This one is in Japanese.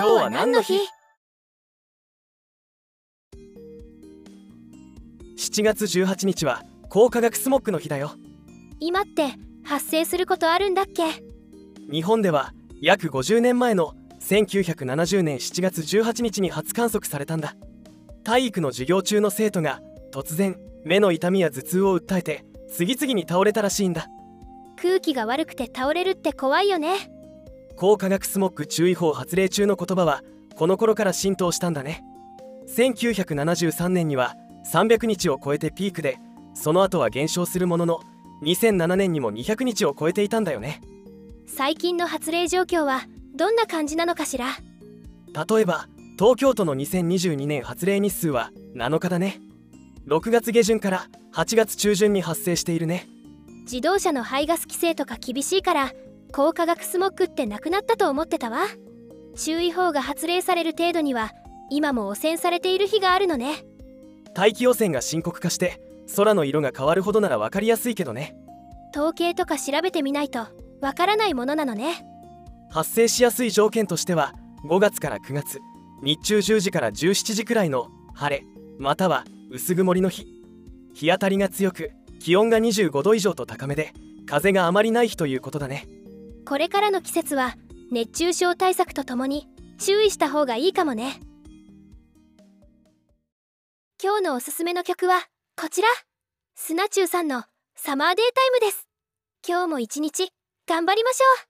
今日は何の日 ?7 月18日は高化学スモッグの日だよ。今って発生することあるんだっけ？日本では約50年前の1970年7月18日に初観測されたんだ。体育の授業中の生徒が突然目の痛みや頭痛を訴えて次々に倒れたらしいんだ。空気が悪くて倒れるって怖いよね高化学スモッグ注意報発令中の言葉はこの頃から浸透したんだね。1973年には300日を超えてピークでその後は減少するものの2007年にも200日を超えていたんだよね。最近の発令状況はどんな感じなのかしら？例えば東京都の2022年発令日数は7日だね。6月下旬から8月中旬に発生しているね。自動車の排ガス規制とか厳しいから高化学スモッグってなくなったと思ってたわ。注意報が発令される程度には今も汚染されている日があるのね。大気汚染が深刻化して空の色が変わるほどなら分かりやすいけどね。統計とか調べてみないとわからないものなのね。発生しやすい条件としては5月から9月日中10時から17時くらいの晴れまたは薄曇りの日。日当たりが強く気温が25度以上と高めで風があまりない日ということだねこれからの季節は熱中症対策とともに注意した方がいいかもね。今日のおすすめの曲はこちら。スナチューさんのサマーデータイムです。今日も一日頑張りましょう。